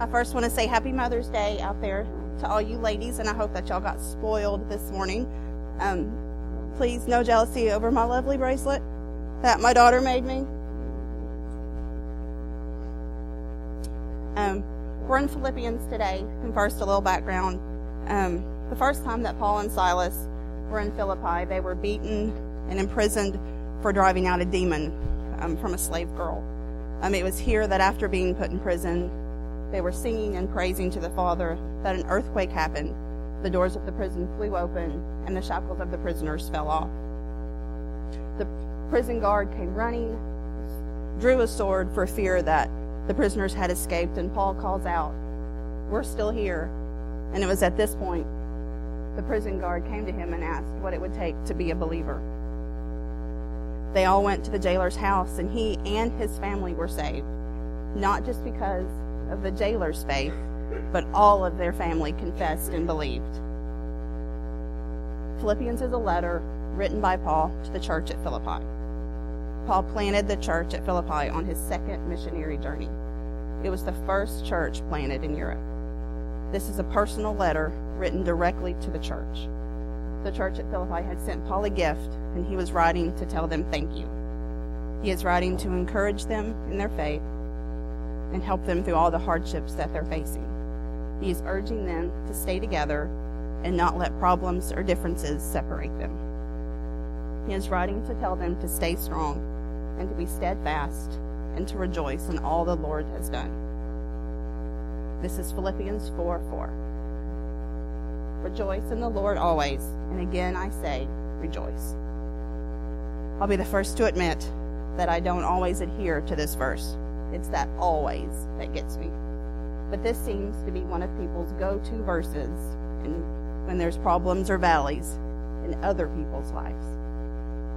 I first want to say Happy Mother's Day out there to all you ladies, and I hope that y'all got spoiled this morning. Um, please, no jealousy over my lovely bracelet that my daughter made me. Um, we're in Philippians today, and first, a little background. Um, the first time that Paul and Silas were in Philippi, they were beaten and imprisoned for driving out a demon um, from a slave girl. Um, it was here that after being put in prison, they were singing and praising to the Father that an earthquake happened. The doors of the prison flew open, and the shackles of the prisoners fell off. The prison guard came running, drew a sword for fear that the prisoners had escaped, and Paul calls out, We're still here. And it was at this point the prison guard came to him and asked what it would take to be a believer. They all went to the jailer's house, and he and his family were saved, not just because of the jailer's faith, but all of their family confessed and believed. Philippians is a letter written by Paul to the church at Philippi. Paul planted the church at Philippi on his second missionary journey. It was the first church planted in Europe. This is a personal letter written directly to the church. The church at Philippi had sent Paul a gift, and he was writing to tell them thank you. He is writing to encourage them in their faith and help them through all the hardships that they're facing. He is urging them to stay together and not let problems or differences separate them. He is writing to tell them to stay strong and to be steadfast and to rejoice in all the Lord has done. This is Philippians 4 4. Rejoice in the Lord always, and again I say, rejoice. I'll be the first to admit that I don't always adhere to this verse. It's that always that gets me. But this seems to be one of people's go to verses and when there's problems or valleys in other people's lives.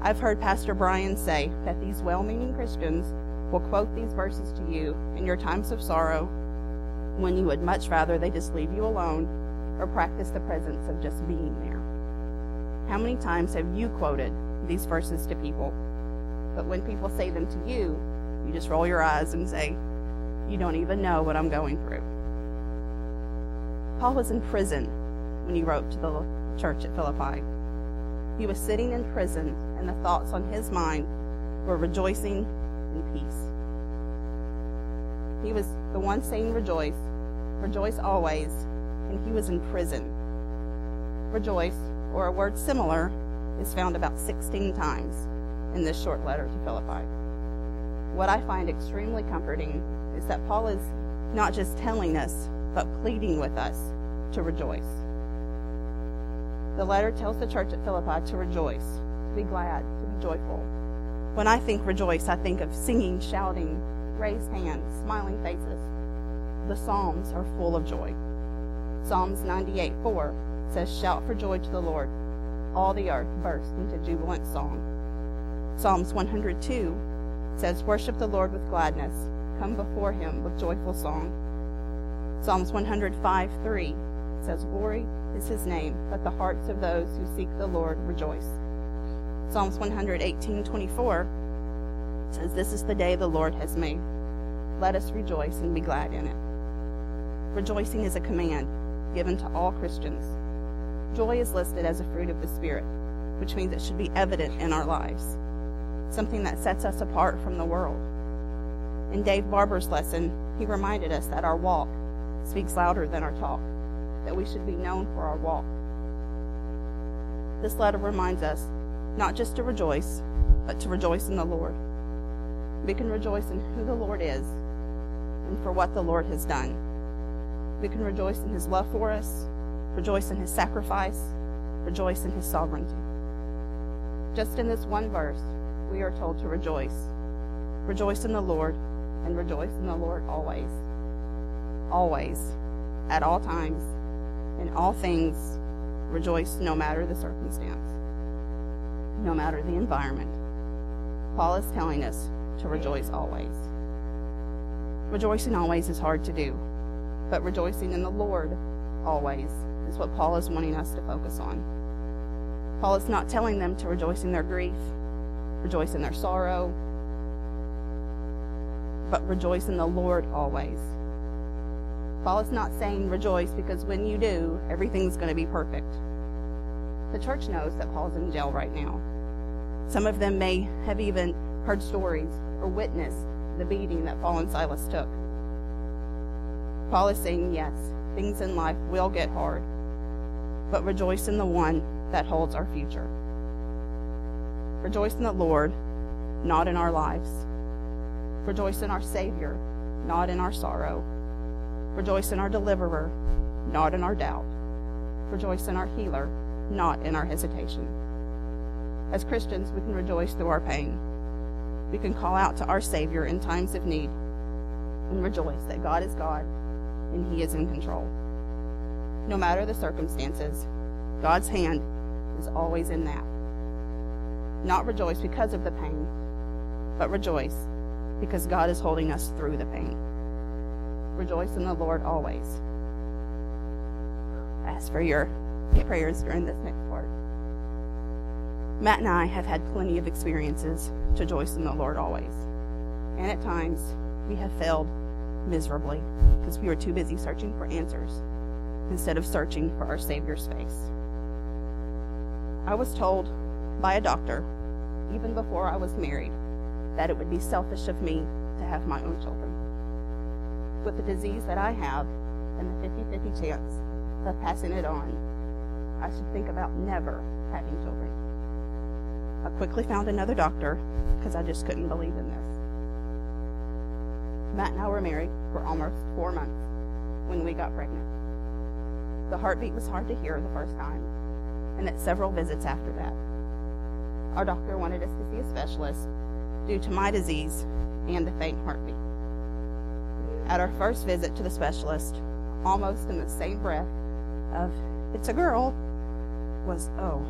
I've heard Pastor Brian say that these well meaning Christians will quote these verses to you in your times of sorrow when you would much rather they just leave you alone or practice the presence of just being there. How many times have you quoted these verses to people? But when people say them to you, you just roll your eyes and say, You don't even know what I'm going through. Paul was in prison when he wrote to the church at Philippi. He was sitting in prison, and the thoughts on his mind were rejoicing and peace. He was the one saying, Rejoice, rejoice always, and he was in prison. Rejoice, or a word similar, is found about 16 times in this short letter to Philippi what I find extremely comforting is that Paul is not just telling us, but pleading with us to rejoice. The letter tells the church at Philippi to rejoice, to be glad, to be joyful. When I think rejoice, I think of singing, shouting, raised hands, smiling faces. The Psalms are full of joy. Psalms 98 4 says, Shout for joy to the Lord. All the earth burst into jubilant song. Psalms 102 says, Worship the Lord with gladness. Come before him with joyful song. Psalms 105 3 says, Glory is his name. Let the hearts of those who seek the Lord rejoice. Psalms 118 24 says, This is the day the Lord has made. Let us rejoice and be glad in it. Rejoicing is a command given to all Christians. Joy is listed as a fruit of the Spirit, which means it should be evident in our lives something that sets us apart from the world. In Dave Barber's lesson, he reminded us that our walk speaks louder than our talk, that we should be known for our walk. This letter reminds us not just to rejoice, but to rejoice in the Lord. We can rejoice in who the Lord is and for what the Lord has done. We can rejoice in his love for us, rejoice in his sacrifice, rejoice in his sovereignty. Just in this one verse, we are told to rejoice. Rejoice in the Lord, and rejoice in the Lord always. Always, at all times, in all things, rejoice no matter the circumstance, no matter the environment. Paul is telling us to rejoice always. Rejoicing always is hard to do, but rejoicing in the Lord always is what Paul is wanting us to focus on. Paul is not telling them to rejoice in their grief rejoice in their sorrow, but rejoice in the Lord always. Paul is not saying rejoice because when you do, everything's going to be perfect. The church knows that Paul's in jail right now. Some of them may have even heard stories or witnessed the beating that Paul and Silas took. Paul is saying, yes, things in life will get hard, but rejoice in the one that holds our future. Rejoice in the Lord, not in our lives. Rejoice in our Savior, not in our sorrow. Rejoice in our deliverer, not in our doubt. Rejoice in our healer, not in our hesitation. As Christians, we can rejoice through our pain. We can call out to our Savior in times of need and rejoice that God is God and He is in control. No matter the circumstances, God's hand is always in that. Not rejoice because of the pain, but rejoice because God is holding us through the pain. Rejoice in the Lord always. Ask for your prayers during this next part. Matt and I have had plenty of experiences to rejoice in the Lord always. And at times, we have failed miserably because we were too busy searching for answers instead of searching for our Savior's face. I was told by a doctor, even before I was married, that it would be selfish of me to have my own children. With the disease that I have and the 50 50 chance of passing it on, I should think about never having children. I quickly found another doctor because I just couldn't believe in this. Matt and I were married for almost four months when we got pregnant. The heartbeat was hard to hear the first time, and at several visits after that. Our doctor wanted us to see a specialist due to my disease and the faint heartbeat. At our first visit to the specialist, almost in the same breath of, it's a girl, was, oh.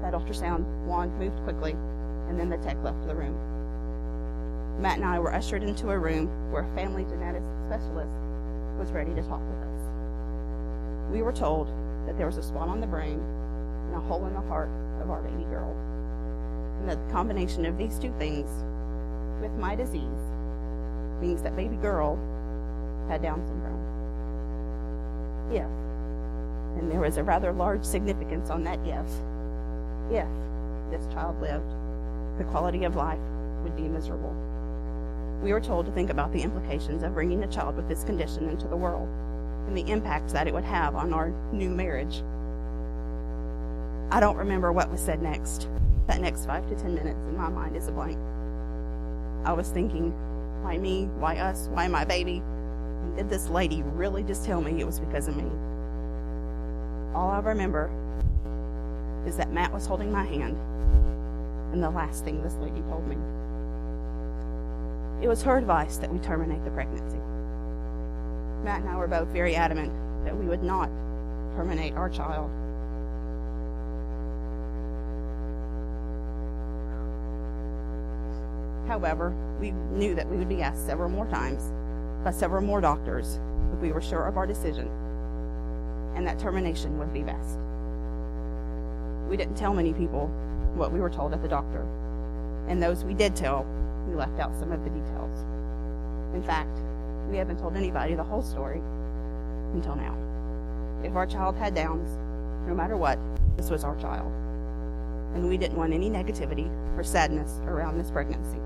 That ultrasound wand moved quickly, and then the tech left the room. Matt and I were ushered into a room where a family genetics specialist was ready to talk with us. We were told that there was a spot on the brain and a hole in the heart our baby girl. And the combination of these two things with my disease means that baby girl had Down syndrome. If, and there was a rather large significance on that if, if this child lived, the quality of life would be miserable we were told to think about the implications of bringing a child with this condition into the world and the impact that it would have on our new marriage. I don't remember what was said next. That next five to ten minutes in my mind is a blank. I was thinking, why me? Why us? Why my baby? And did this lady really just tell me it was because of me? All I remember is that Matt was holding my hand, and the last thing this lady told me it was her advice that we terminate the pregnancy. Matt and I were both very adamant that we would not terminate our child. However, we knew that we would be asked several more times by several more doctors if we were sure of our decision and that termination would be best. We didn't tell many people what we were told at the doctor, and those we did tell we left out some of the details. In fact, we haven't told anybody the whole story until now. If our child had Downs, no matter what, this was our child. And we didn't want any negativity or sadness around this pregnancy.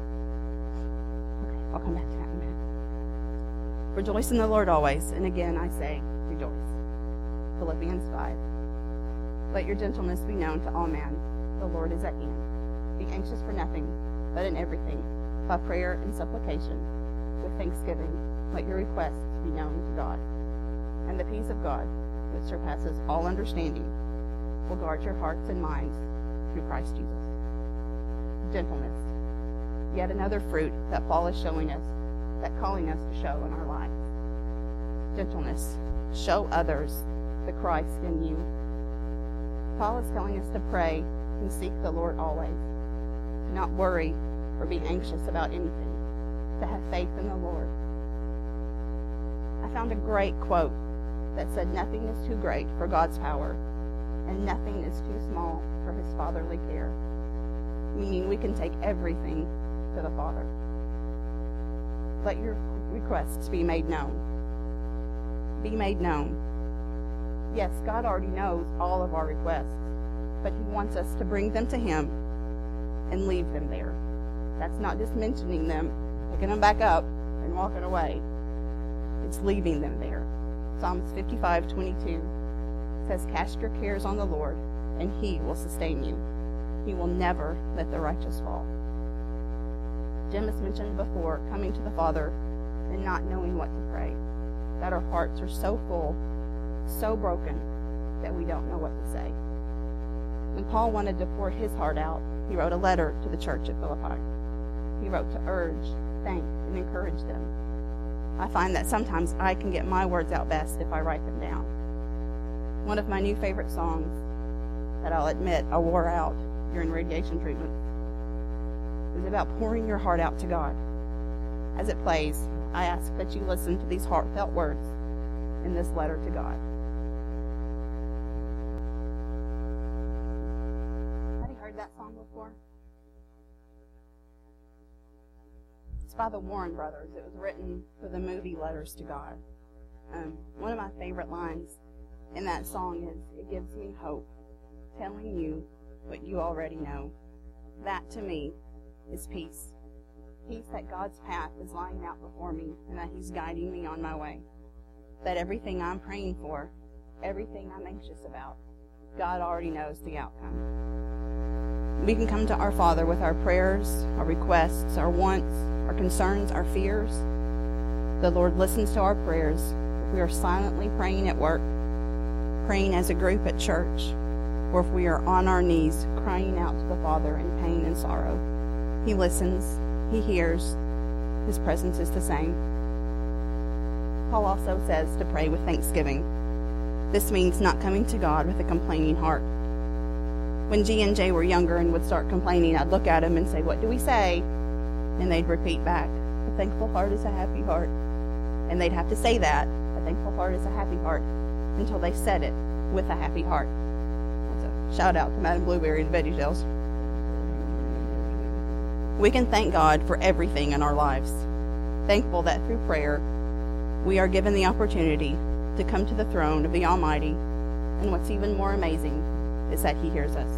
I'll come back to that in a minute. Rejoice in the Lord always, and again I say, rejoice. Philippians 5. Let your gentleness be known to all men. The Lord is at hand. Be anxious for nothing, but in everything by prayer and supplication, with thanksgiving, let your requests be known to God. And the peace of God, which surpasses all understanding, will guard your hearts and minds through Christ Jesus. Gentleness, yet another fruit that Paul is showing us, that calling us to show in our lives. Gentleness, show others the Christ in you. Paul is telling us to pray and seek the Lord always, to not worry or be anxious about anything, to have faith in the Lord. I found a great quote that said, Nothing is too great for God's power, and nothing is too small for his fatherly care. Meaning we can take everything to the Father. Let your requests be made known. be made known. Yes, God already knows all of our requests, but He wants us to bring them to Him and leave them there. That's not just mentioning them, picking them back up, and walking away. It's leaving them there. Psalms 55 22 says, Cast your cares on the Lord, and He will sustain you. He will never let the righteous fall. Jim has mentioned before coming to the Father and not knowing what to pray, that our hearts are so full, so broken, that we don't know what to say. When Paul wanted to pour his heart out, he wrote a letter to the church at Philippi. He wrote to urge, thank, and encourage them. I find that sometimes I can get my words out best if I write them down. One of my new favorite songs that I'll admit I wore out during radiation treatment is about pouring your heart out to God. As it plays, I ask that you listen to these heartfelt words in this letter to God. Have you heard that song before? It's by the Warren Brothers. It was written for the movie Letters to God. Um, one of my favorite lines in that song is, It gives me hope, telling you what you already know. That to me is peace. Peace that God's path is lying out before me and that He's guiding me on my way. That everything I'm praying for, everything I'm anxious about, God already knows the outcome. We can come to our Father with our prayers, our requests, our wants, our concerns, our fears. The Lord listens to our prayers if we are silently praying at work, praying as a group at church, or if we are on our knees crying out to the Father in pain and sorrow. He listens, he hears, his presence is the same. Paul also says to pray with thanksgiving. This means not coming to God with a complaining heart. When G and J were younger and would start complaining, I'd look at them and say, What do we say? And they'd repeat back, A thankful heart is a happy heart. And they'd have to say that, A thankful heart is a happy heart, until they said it with a happy heart. That's a shout out to Madam Blueberry and VeggieTales. We can thank God for everything in our lives. Thankful that through prayer, we are given the opportunity to come to the throne of the Almighty. And what's even more amazing is that He hears us.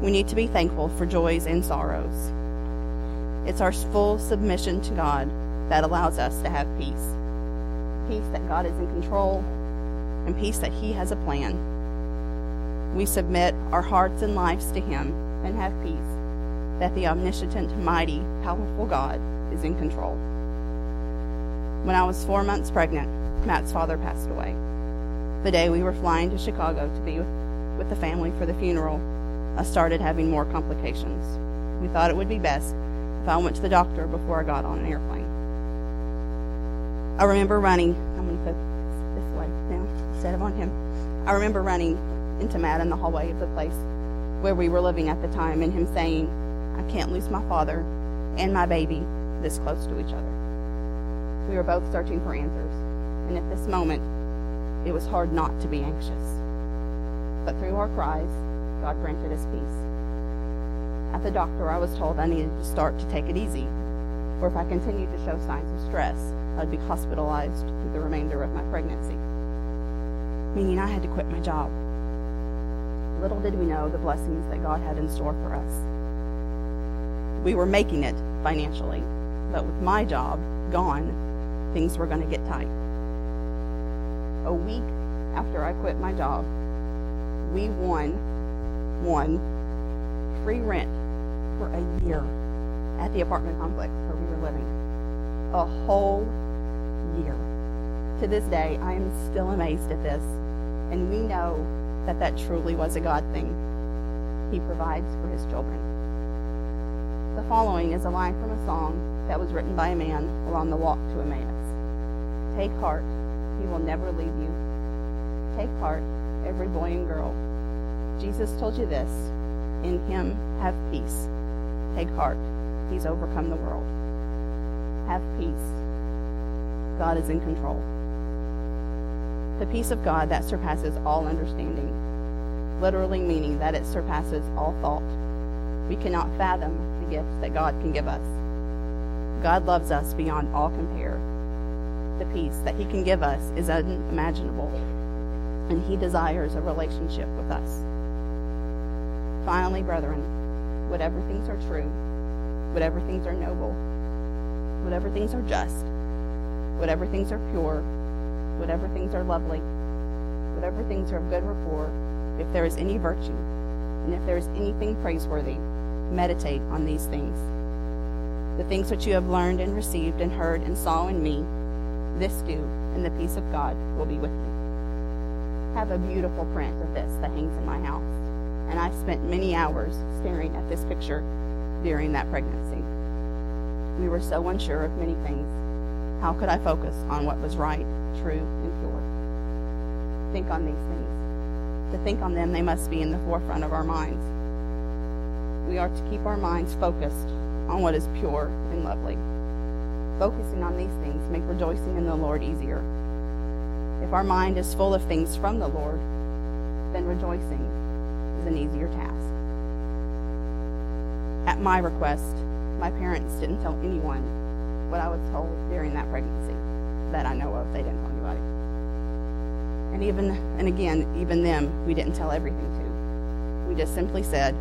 We need to be thankful for joys and sorrows. It's our full submission to God that allows us to have peace. Peace that God is in control and peace that He has a plan. We submit our hearts and lives to Him and have peace that the omniscient, mighty, powerful God is in control. When I was four months pregnant, Matt's father passed away. The day we were flying to Chicago to be with, the family for the funeral, I started having more complications. We thought it would be best if I went to the doctor before I got on an airplane. I remember running, I'm going to put this way now instead of on him. I remember running into Matt in the hallway of the place where we were living at the time and him saying, I can't lose my father and my baby this close to each other. We were both searching for answers, and at this moment, it was hard not to be anxious. But through our cries, God granted us peace. At the doctor, I was told I needed to start to take it easy, or if I continued to show signs of stress, I'd be hospitalized through the remainder of my pregnancy, meaning I had to quit my job. Little did we know the blessings that God had in store for us. We were making it financially, but with my job gone, things were going to get tight. A week after I quit my job, we won one free rent for a year at the apartment complex where we were living. A whole year. To this day, I am still amazed at this, and we know that that truly was a God thing. He provides for his children. The following is a line from a song that was written by a man along the walk to Emmaus. Take heart, he will never leave you. Take heart, every boy and girl. Jesus told you this in him have peace. Take heart, he's overcome the world. Have peace. God is in control. The peace of God that surpasses all understanding, literally meaning that it surpasses all thought. We cannot fathom that God can give us. God loves us beyond all compare. The peace that He can give us is unimaginable, and He desires a relationship with us. Finally, brethren, whatever things are true, whatever things are noble, whatever things are just, whatever things are pure, whatever things are lovely, whatever things are of good rapport, if there is any virtue, and if there is anything praiseworthy, meditate on these things. The things which you have learned and received and heard and saw in me, this do, and the peace of God will be with you. Have a beautiful print of this that hangs in my house, and I spent many hours staring at this picture during that pregnancy. We were so unsure of many things. How could I focus on what was right, true, and pure? Think on these things. To think on them, they must be in the forefront of our minds. We are to keep our minds focused on what is pure and lovely. Focusing on these things make rejoicing in the Lord easier. If our mind is full of things from the Lord, then rejoicing is an easier task. At my request, my parents didn't tell anyone what I was told during that pregnancy that I know of. They didn't tell anybody. And even, and again, even them, we didn't tell everything to. We just simply said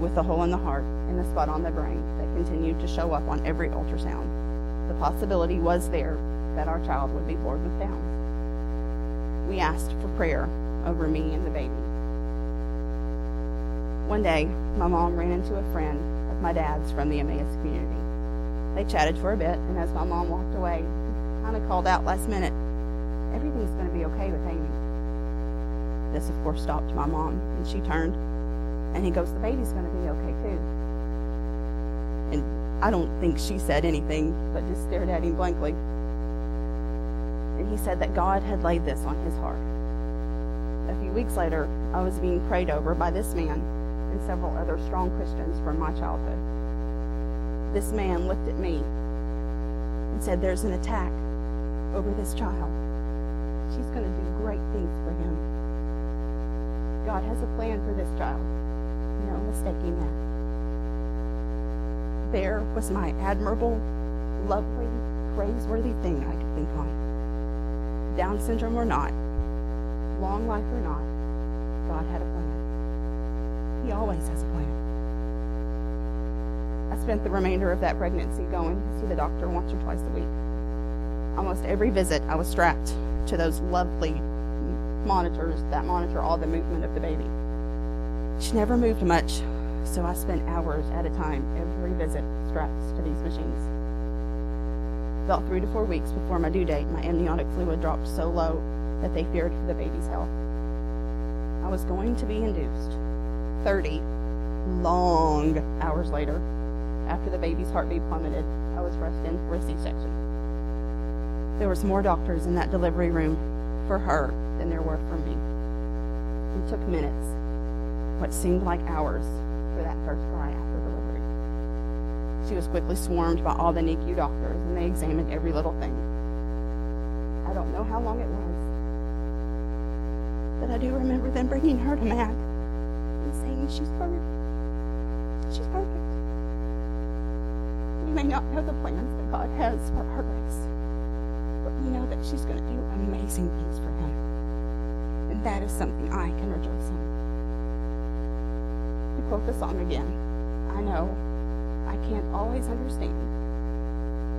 with the hole in the heart and the spot on the brain that continued to show up on every ultrasound, the possibility was there that our child would be born with Down. We asked for prayer over me and the baby. One day, my mom ran into a friend of my dad's from the Emmaus community. They chatted for a bit, and as my mom walked away, kind of called out last minute, Everything's going to be okay with Amy. This, of course, stopped my mom, and she turned, and he goes, The baby's going to be okay, too. And I don't think she said anything, but just stared at him blankly. And he said that God had laid this on his heart. A few weeks later, I was being prayed over by this man and several other strong Christians from my childhood. This man looked at me and said, There's an attack over this child. She's going to do great things for him. God has a plan for this child. No mistaking that. There was my admirable, lovely, praiseworthy thing I could think on. Down syndrome or not, long life or not, God had a plan. He always has a plan. I spent the remainder of that pregnancy going to see the doctor once or twice a week. Almost every visit, I was strapped to those lovely monitors that monitor all the movement of the baby. She never moved much, so I spent hours at a time every visit strapped to these machines. About three to four weeks before my due date, my amniotic fluid dropped so low that they feared for the baby's health. I was going to be induced 30 long hours later, after the baby's heartbeat plummeted, I was rushed in for a C section. There was more doctors in that delivery room for her than there were for me. It took minutes, what seemed like hours, for that first cry after delivery. She was quickly swarmed by all the NICU doctors, and they examined every little thing. I don't know how long it was, but I do remember them bringing her to Matt and saying, She's perfect. She's perfect. We may not know the plans that God has for her race, but we know that she's going to do amazing things for Him. And that is something I can rejoice in. To on again, I know I can't always understand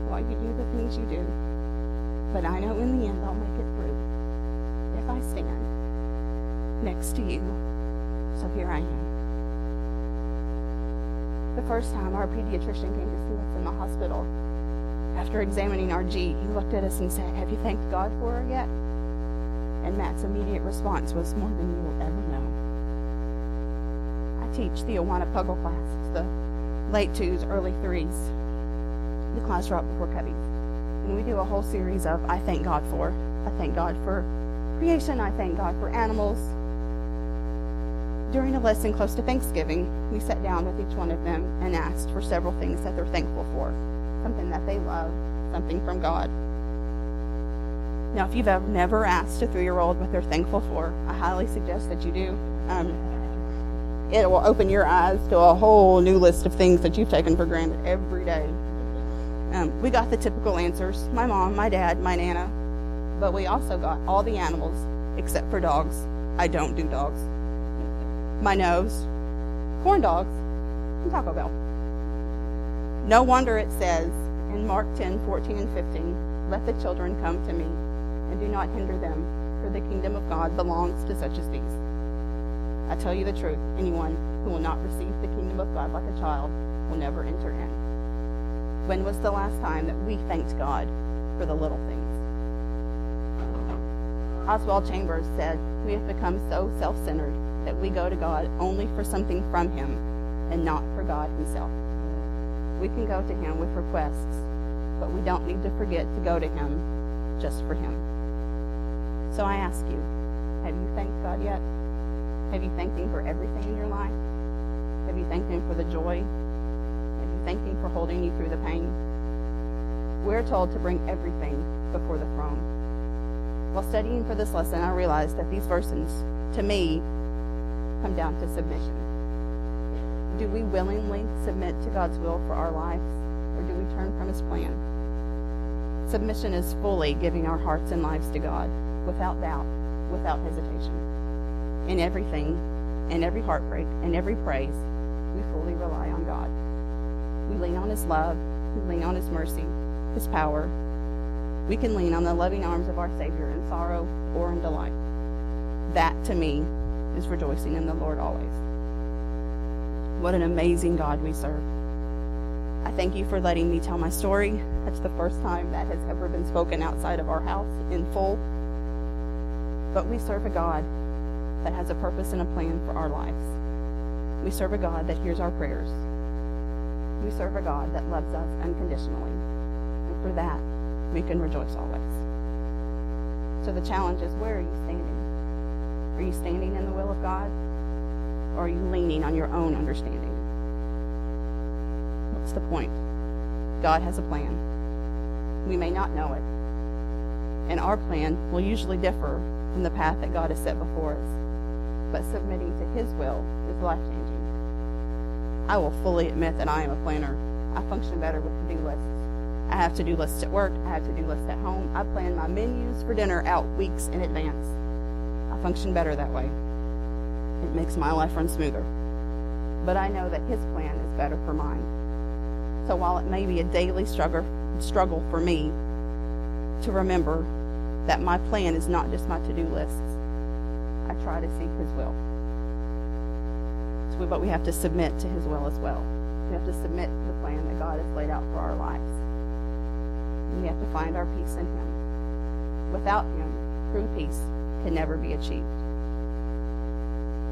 why you do the things you do, but I know in the end I'll make it through if I stand next to you. So here I am. The first time our pediatrician came to see us in the hospital, after examining our G, he looked at us and said, Have you thanked God for her yet? And Matt's immediate response was, More than you will ever teach the Awana Puggle class. It's the late twos, early threes, the class right before Cubbies. And we do a whole series of I thank God for. I thank God for creation. I thank God for animals. During a lesson close to Thanksgiving, we sat down with each one of them and asked for several things that they're thankful for something that they love, something from God. Now, if you've ever never asked a three year old what they're thankful for, I highly suggest that you do. Um, it will open your eyes to a whole new list of things that you've taken for granted every day. Um, we got the typical answers my mom, my dad, my nana, but we also got all the animals except for dogs. I don't do dogs. My nose, corn dogs, and Taco Bell. No wonder it says in Mark 10 14 and 15, Let the children come to me, and do not hinder them, for the kingdom of God belongs to such as these. I tell you the truth, anyone who will not receive the kingdom of God like a child will never enter in. When was the last time that we thanked God for the little things? Oswald Chambers said, We have become so self centered that we go to God only for something from Him and not for God Himself. We can go to Him with requests, but we don't need to forget to go to Him just for Him. So I ask you, have you thanked God yet? Have you thanked Him for everything in your life? Have you thanked Him for the joy? Have you thanked Him for holding you through the pain? We're told to bring everything before the throne. While studying for this lesson, I realized that these verses, to me, come down to submission. Do we willingly submit to God's will for our lives, or do we turn from His plan? Submission is fully giving our hearts and lives to God, without doubt, without hesitation. In everything, in every heartbreak, in every praise, we fully rely on God. We lean on His love, we lean on His mercy, His power. We can lean on the loving arms of our Savior in sorrow or in delight. That, to me, is rejoicing in the Lord always. What an amazing God we serve. I thank you for letting me tell my story. That's the first time that has ever been spoken outside of our house in full. But we serve a God that has a purpose and a plan for our lives. We serve a God that hears our prayers. We serve a God that loves us unconditionally. And for that, we can rejoice always. So the challenge is where are you standing? Are you standing in the will of God? Or are you leaning on your own understanding? What's the point? God has a plan. We may not know it. And our plan will usually differ from the path that God has set before us. But submitting to His will is life changing. I will fully admit that I am a planner. I function better with to do lists. I have to do lists at work, I have to do lists at home. I plan my menus for dinner out weeks in advance I function better that way. It makes my life run smoother. But I know that His plan is better for mine. So while it may be a daily struggle, for me to remember that my plan is not just my to do lists, I try to seek His will. So, but we have to submit to His will as well. We have to submit to the plan that God has laid out for our lives. And we have to find our peace in Him. Without Him, true peace can never be achieved.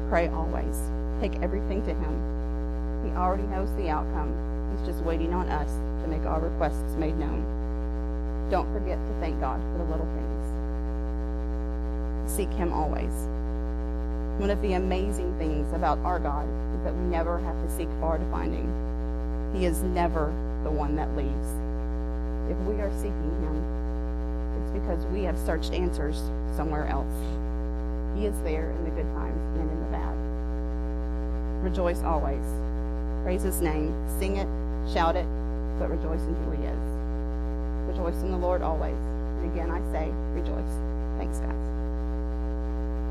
Pray always. Take everything to Him. He already knows the outcome. He's just waiting on us to make our requests made known. Don't forget to thank God for the little things. Seek Him always. One of the amazing things about our God is that we never have to seek far to find Him. He is never the one that leaves. If we are seeking Him, it's because we have searched answers somewhere else. He is there in the good times and in the bad. Rejoice always. Praise his name. Sing it, shout it, but rejoice in who he is. Rejoice in the Lord always. And again, I say, rejoice. Thanks, guys.